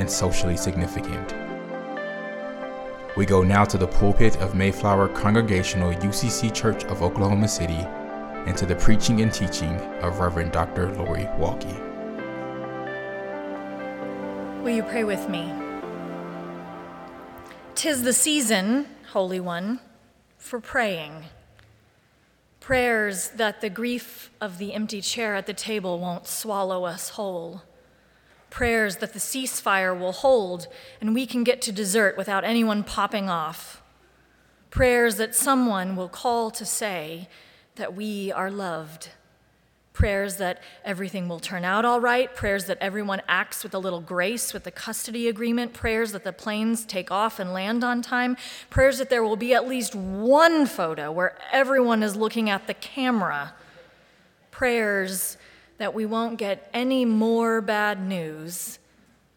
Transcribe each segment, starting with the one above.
and socially significant. We go now to the pulpit of Mayflower Congregational UCC Church of Oklahoma City and to the preaching and teaching of Reverend Dr. Lori Walke. Will you pray with me? Tis the season, Holy One, for praying. Prayers that the grief of the empty chair at the table won't swallow us whole prayers that the ceasefire will hold and we can get to dessert without anyone popping off, prayers that someone will call to say that we are loved, prayers that everything will turn out all right, prayers that everyone acts with a little grace with the custody agreement, prayers that the planes take off and land on time, prayers that there will be at least one photo where everyone is looking at the camera, prayers that we won't get any more bad news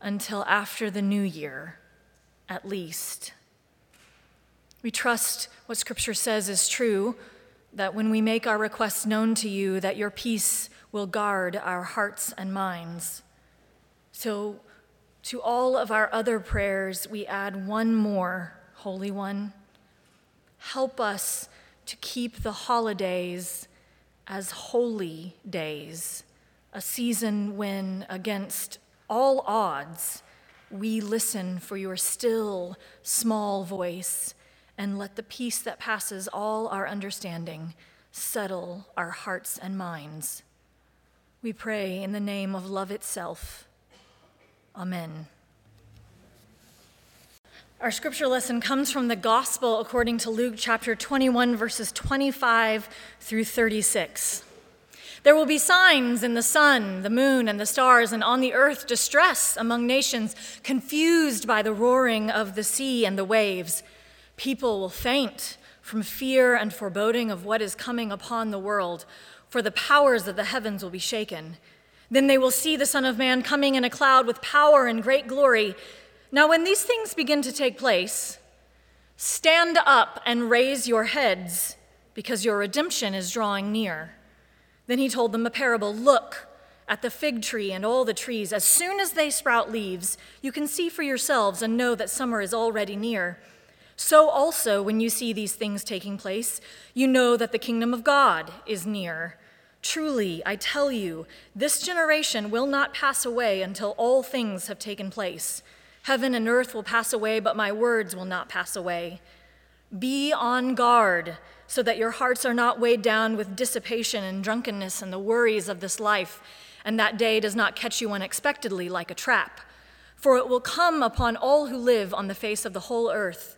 until after the new year, at least. We trust what Scripture says is true that when we make our requests known to you, that your peace will guard our hearts and minds. So, to all of our other prayers, we add one more, Holy One. Help us to keep the holidays as holy days a season when, against all odds, we listen for your still, small voice and let the peace that passes all our understanding settle our hearts and minds. We pray in the name of love itself. Amen. Our scripture lesson comes from the Gospel according to Luke chapter 21, verses 25 through 36. There will be signs in the sun, the moon, and the stars, and on the earth distress among nations, confused by the roaring of the sea and the waves. People will faint from fear and foreboding of what is coming upon the world, for the powers of the heavens will be shaken. Then they will see the Son of Man coming in a cloud with power and great glory. Now, when these things begin to take place, stand up and raise your heads, because your redemption is drawing near. Then he told them a parable Look at the fig tree and all the trees. As soon as they sprout leaves, you can see for yourselves and know that summer is already near. So also, when you see these things taking place, you know that the kingdom of God is near. Truly, I tell you, this generation will not pass away until all things have taken place. Heaven and earth will pass away, but my words will not pass away. Be on guard so that your hearts are not weighed down with dissipation and drunkenness and the worries of this life, and that day does not catch you unexpectedly like a trap. For it will come upon all who live on the face of the whole earth.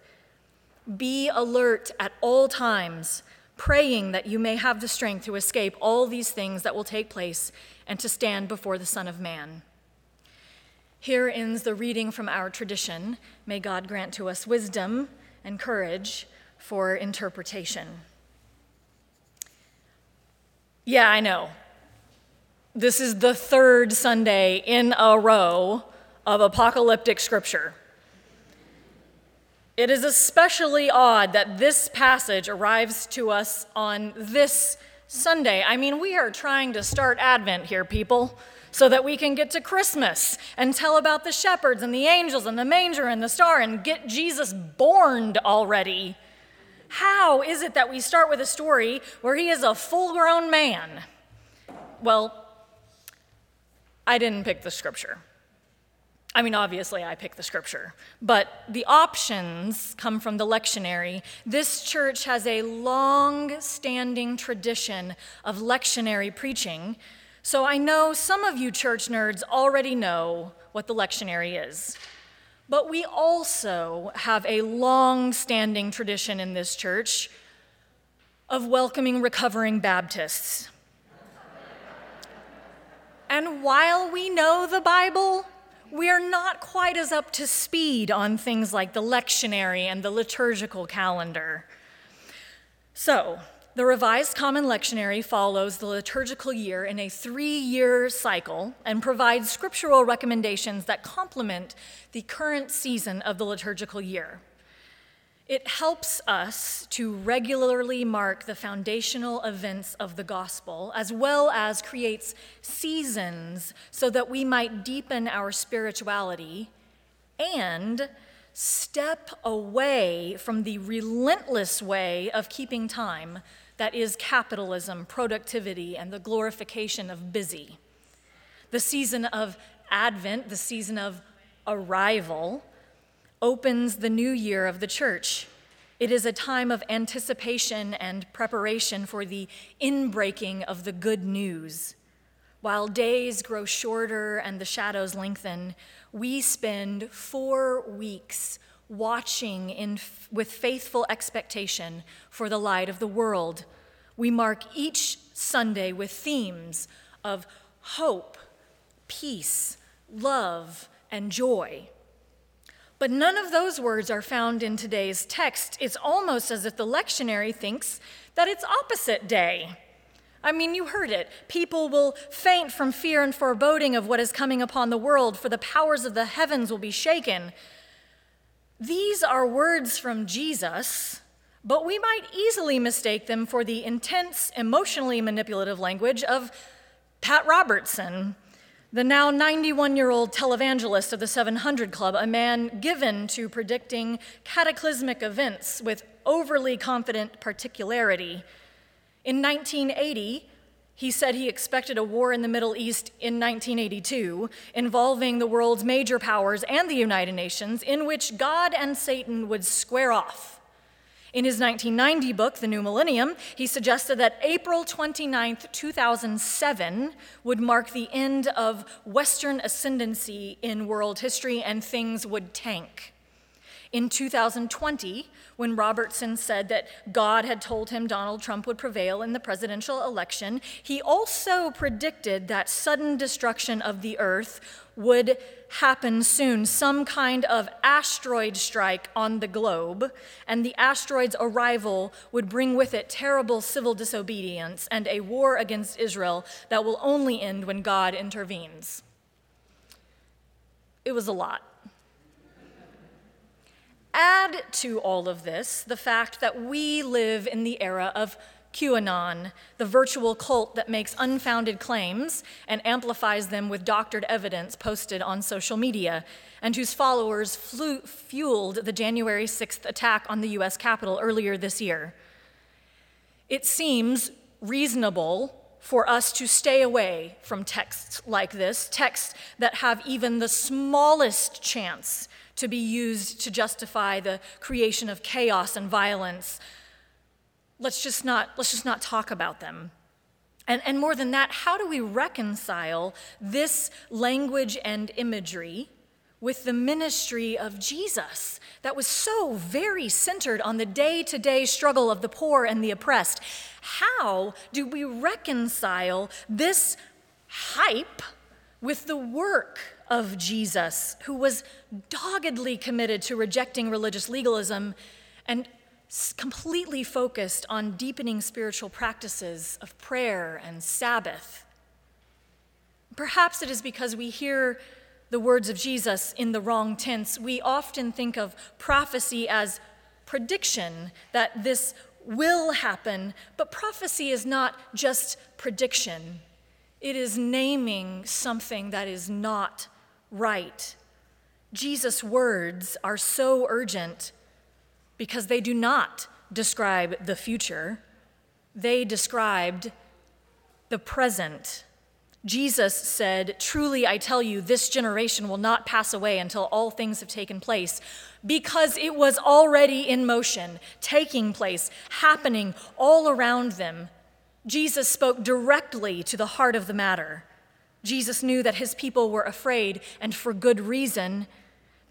Be alert at all times, praying that you may have the strength to escape all these things that will take place and to stand before the Son of Man. Here ends the reading from our tradition. May God grant to us wisdom and courage for interpretation. Yeah, I know. This is the third Sunday in a row of apocalyptic scripture. It is especially odd that this passage arrives to us on this Sunday. I mean, we are trying to start Advent here, people, so that we can get to Christmas and tell about the shepherds and the angels and the manger and the star and get Jesus born already. How is it that we start with a story where he is a full grown man? Well, I didn't pick the scripture. I mean, obviously, I pick the scripture, but the options come from the lectionary. This church has a long standing tradition of lectionary preaching, so I know some of you church nerds already know what the lectionary is. But we also have a long standing tradition in this church of welcoming recovering Baptists. and while we know the Bible, we are not quite as up to speed on things like the lectionary and the liturgical calendar. So, the Revised Common Lectionary follows the liturgical year in a three year cycle and provides scriptural recommendations that complement the current season of the liturgical year. It helps us to regularly mark the foundational events of the gospel, as well as creates seasons so that we might deepen our spirituality and step away from the relentless way of keeping time that is capitalism, productivity, and the glorification of busy. The season of Advent, the season of arrival, opens the new year of the church. It is a time of anticipation and preparation for the inbreaking of the good news. While days grow shorter and the shadows lengthen, we spend four weeks watching in, with faithful expectation for the light of the world. We mark each Sunday with themes of hope, peace, love, and joy. But none of those words are found in today's text. It's almost as if the lectionary thinks that it's opposite day. I mean, you heard it. People will faint from fear and foreboding of what is coming upon the world, for the powers of the heavens will be shaken. These are words from Jesus, but we might easily mistake them for the intense, emotionally manipulative language of Pat Robertson, the now 91 year old televangelist of the 700 Club, a man given to predicting cataclysmic events with overly confident particularity. In 1980, he said he expected a war in the Middle East in 1982 involving the world's major powers and the United Nations, in which God and Satan would square off. In his 1990 book, The New Millennium, he suggested that April 29, 2007, would mark the end of Western ascendancy in world history and things would tank. In 2020, when Robertson said that God had told him Donald Trump would prevail in the presidential election, he also predicted that sudden destruction of the earth would happen soon, some kind of asteroid strike on the globe, and the asteroid's arrival would bring with it terrible civil disobedience and a war against Israel that will only end when God intervenes. It was a lot. Add to all of this the fact that we live in the era of QAnon, the virtual cult that makes unfounded claims and amplifies them with doctored evidence posted on social media, and whose followers fueled the January 6th attack on the US Capitol earlier this year. It seems reasonable for us to stay away from texts like this, texts that have even the smallest chance to be used to justify the creation of chaos and violence. Let's just not, let's just not talk about them. And, and more than that, how do we reconcile this language and imagery with the ministry of Jesus that was so very centered on the day to day struggle of the poor and the oppressed? How do we reconcile this hype with the work of Jesus, who was doggedly committed to rejecting religious legalism and completely focused on deepening spiritual practices of prayer and Sabbath. Perhaps it is because we hear the words of Jesus in the wrong tense. We often think of prophecy as prediction, that this will happen, but prophecy is not just prediction. It is naming something that is not right. Jesus' words are so urgent because they do not describe the future, they described the present. Jesus said, Truly I tell you, this generation will not pass away until all things have taken place, because it was already in motion, taking place, happening all around them. Jesus spoke directly to the heart of the matter. Jesus knew that his people were afraid, and for good reason,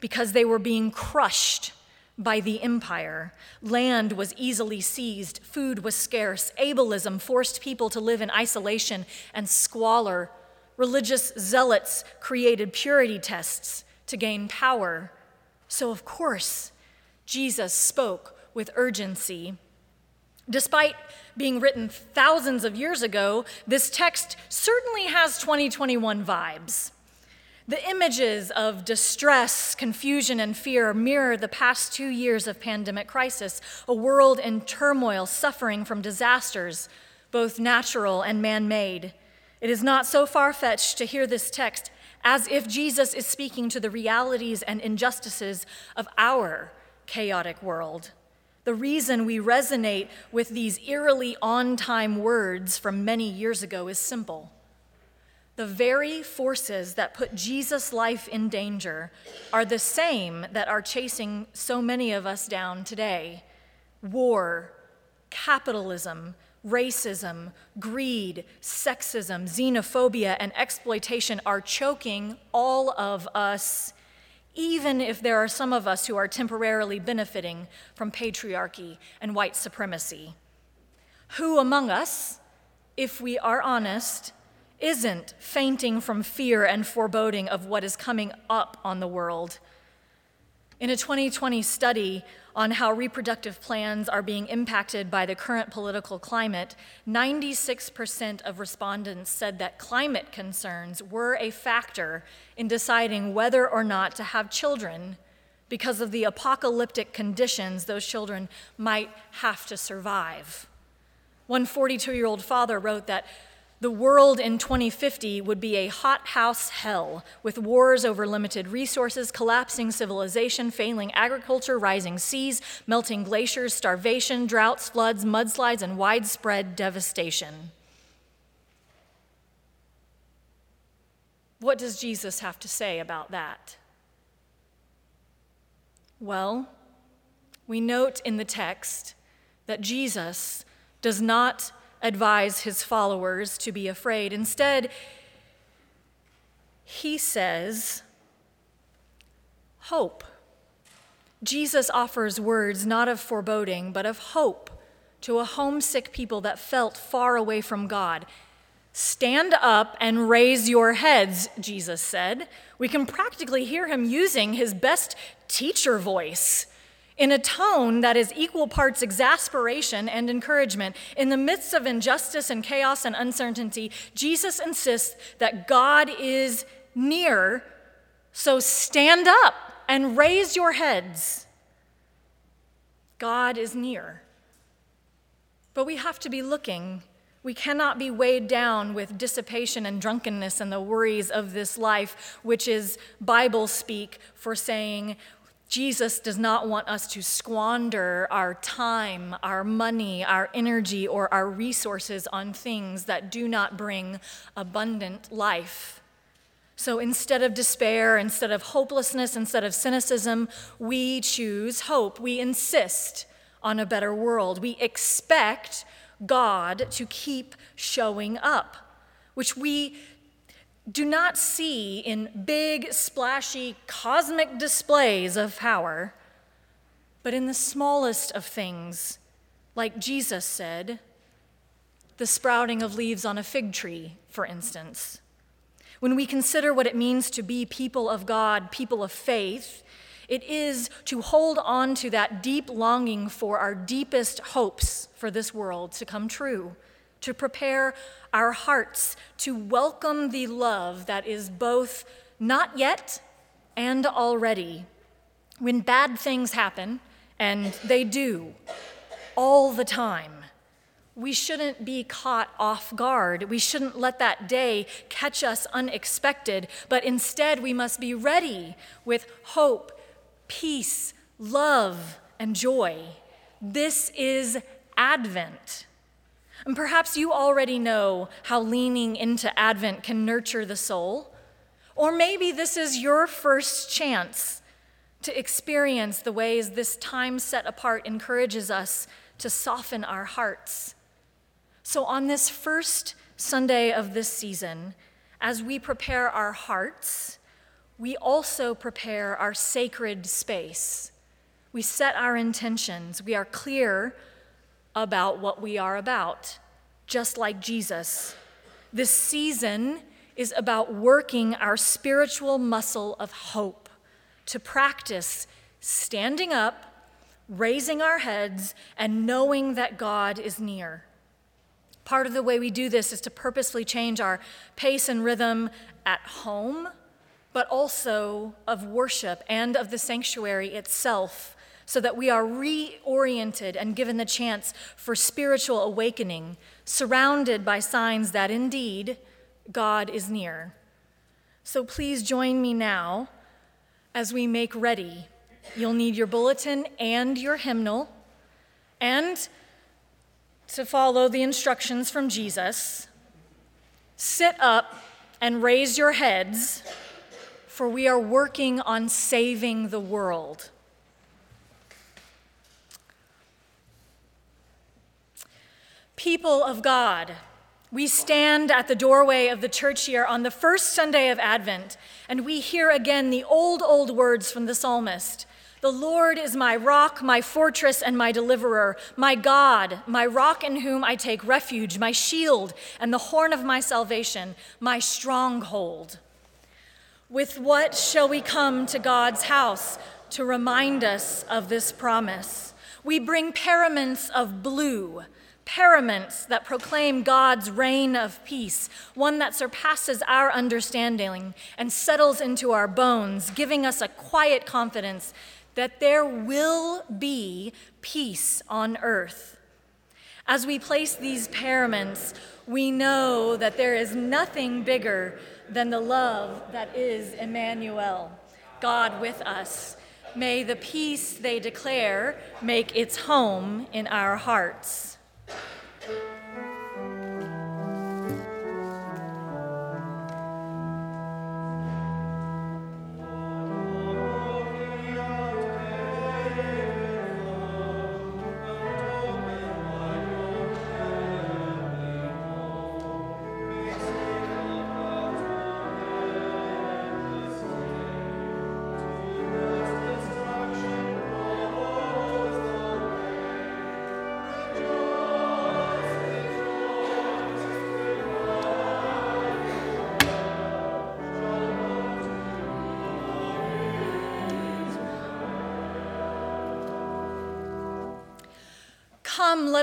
because they were being crushed by the empire. Land was easily seized, food was scarce, ableism forced people to live in isolation and squalor. Religious zealots created purity tests to gain power. So, of course, Jesus spoke with urgency. Despite being written thousands of years ago, this text certainly has 2021 vibes. The images of distress, confusion, and fear mirror the past two years of pandemic crisis, a world in turmoil, suffering from disasters, both natural and man made. It is not so far fetched to hear this text as if Jesus is speaking to the realities and injustices of our chaotic world. The reason we resonate with these eerily on time words from many years ago is simple. The very forces that put Jesus' life in danger are the same that are chasing so many of us down today war, capitalism, racism, greed, sexism, xenophobia, and exploitation are choking all of us, even if there are some of us who are temporarily benefiting from patriarchy and white supremacy. Who among us, if we are honest, isn't fainting from fear and foreboding of what is coming up on the world. In a 2020 study on how reproductive plans are being impacted by the current political climate, 96% of respondents said that climate concerns were a factor in deciding whether or not to have children because of the apocalyptic conditions those children might have to survive. One 42 year old father wrote that the world in 2050 would be a hothouse hell with wars over limited resources, collapsing civilization, failing agriculture, rising seas, melting glaciers, starvation, droughts, floods, mudslides, and widespread devastation. What does Jesus have to say about that? Well, we note in the text that Jesus does not advise his followers to be afraid. Instead, he says, hope. Jesus offers words not of foreboding, but of hope to a homesick people that felt far away from God. Stand up and raise your heads, Jesus said. We can practically hear him using his best teacher voice in a tone that is equal parts exasperation and encouragement. In the midst of injustice and chaos and uncertainty, Jesus insists that God is near, so stand up and raise your heads. God is near. But we have to be looking. We cannot be weighed down with dissipation and drunkenness and the worries of this life, which is Bible speak for saying Jesus does not want us to squander our time, our money, our energy, or our resources on things that do not bring abundant life. So instead of despair, instead of hopelessness, instead of cynicism, we choose hope. We insist on a better world. We expect God to keep showing up, which we do not see in big, splashy, cosmic displays of power, but in the smallest of things, like Jesus said, the sprouting of leaves on a fig tree, for instance. When we consider what it means to be people of God, people of faith, it is to hold on to that deep longing for our deepest hopes for this world to come true to prepare our hearts to welcome the love that is both not yet and already. When bad things happen, and they do all the time, we shouldn't be caught off guard. We shouldn't let that day catch us unexpected, but instead we must be ready with hope, peace, love, and joy. This is Advent. And perhaps you already know how leaning into Advent can nurture the soul. Or maybe this is your first chance to experience the ways this time set apart encourages us to soften our hearts. So, on this first Sunday of this season, as we prepare our hearts, we also prepare our sacred space. We set our intentions. We are clear about what we are about, just like Jesus. This season is about working our spiritual muscle of hope to practice standing up, raising our heads, and knowing that God is near. Part of the way we do this is to purposely change our pace and rhythm at home, but also of worship and of the sanctuary itself, so that we are reoriented and given the chance for spiritual awakening, surrounded by signs that indeed God is near. So please join me now as we make ready. You'll need your bulletin and your hymnal. And to follow the instructions from Jesus. Sit up and raise your heads, for we are working on saving the world. People of God, we stand at the doorway of the church here on the first Sunday of Advent, and we hear again the old, old words from the psalmist the Lord is my rock, my fortress, and my deliverer, my God, my rock in whom I take refuge, my shield, and the horn of my salvation, my stronghold. With what shall we come to God's house to remind us of this promise? We bring paraments of blue, paraments that proclaim God's reign of peace, one that surpasses our understanding and settles into our bones, giving us a quiet confidence that there will be peace on earth. As we place these paraments, we know that there is nothing bigger than the love that is Emmanuel, God with us. May the peace they declare make its home in our hearts.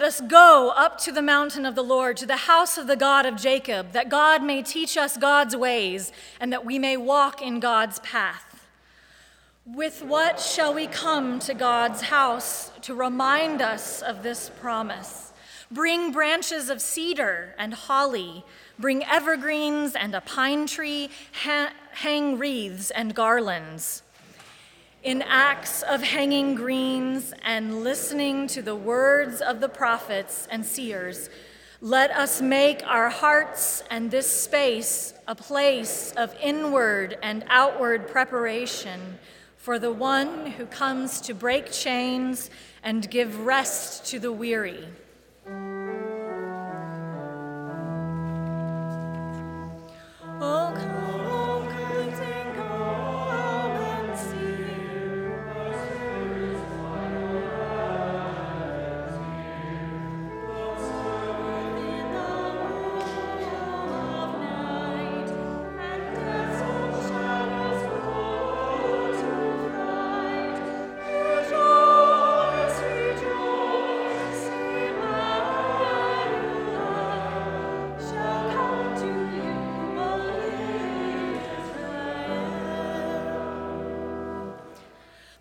Let us go up to the mountain of the Lord, to the house of the God of Jacob, that God may teach us God's ways, and that we may walk in God's path. With what shall we come to God's house to remind us of this promise? Bring branches of cedar and holly, bring evergreens and a pine tree, ha- hang wreaths and garlands in acts of hanging greens and listening to the words of the prophets and seers, let us make our hearts and this space a place of inward and outward preparation for the one who comes to break chains and give rest to the weary.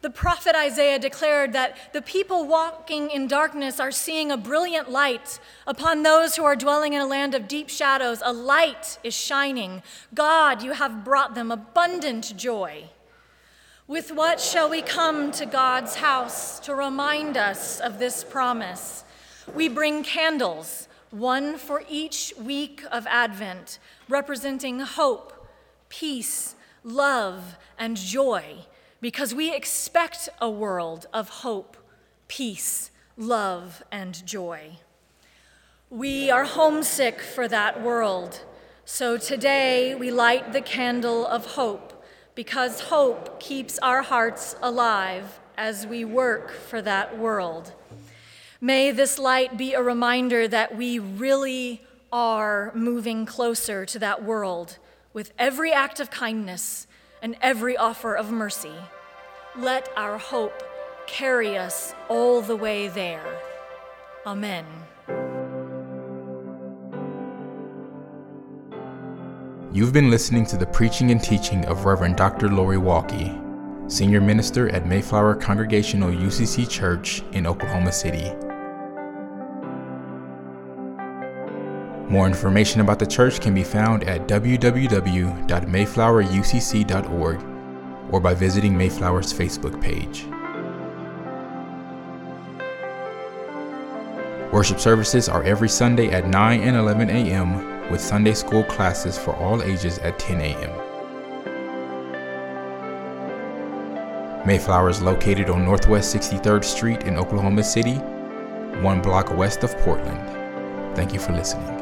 The prophet Isaiah declared that the people walking in darkness are seeing a brilliant light. Upon those who are dwelling in a land of deep shadows, a light is shining. God, you have brought them abundant joy. With what shall we come to God's house to remind us of this promise? We bring candles, one for each week of Advent, representing hope, peace, love, and joy, because we expect a world of hope, peace, love, and joy. We are homesick for that world, so today we light the candle of hope, because hope keeps our hearts alive as we work for that world. May this light be a reminder that we really are moving closer to that world with every act of kindness and every offer of mercy. Let our hope carry us all the way there. Amen. You've been listening to the preaching and teaching of Reverend Dr. Lori Walke, Senior Minister at Mayflower Congregational UCC Church in Oklahoma City. More information about the church can be found at www.mayflowerucc.org or by visiting Mayflower's Facebook page. Worship services are every Sunday at 9 and 11 a.m., with Sunday school classes for all ages at 10 a.m. Mayflower is located on Northwest 63rd Street in Oklahoma City, one block west of Portland. Thank you for listening.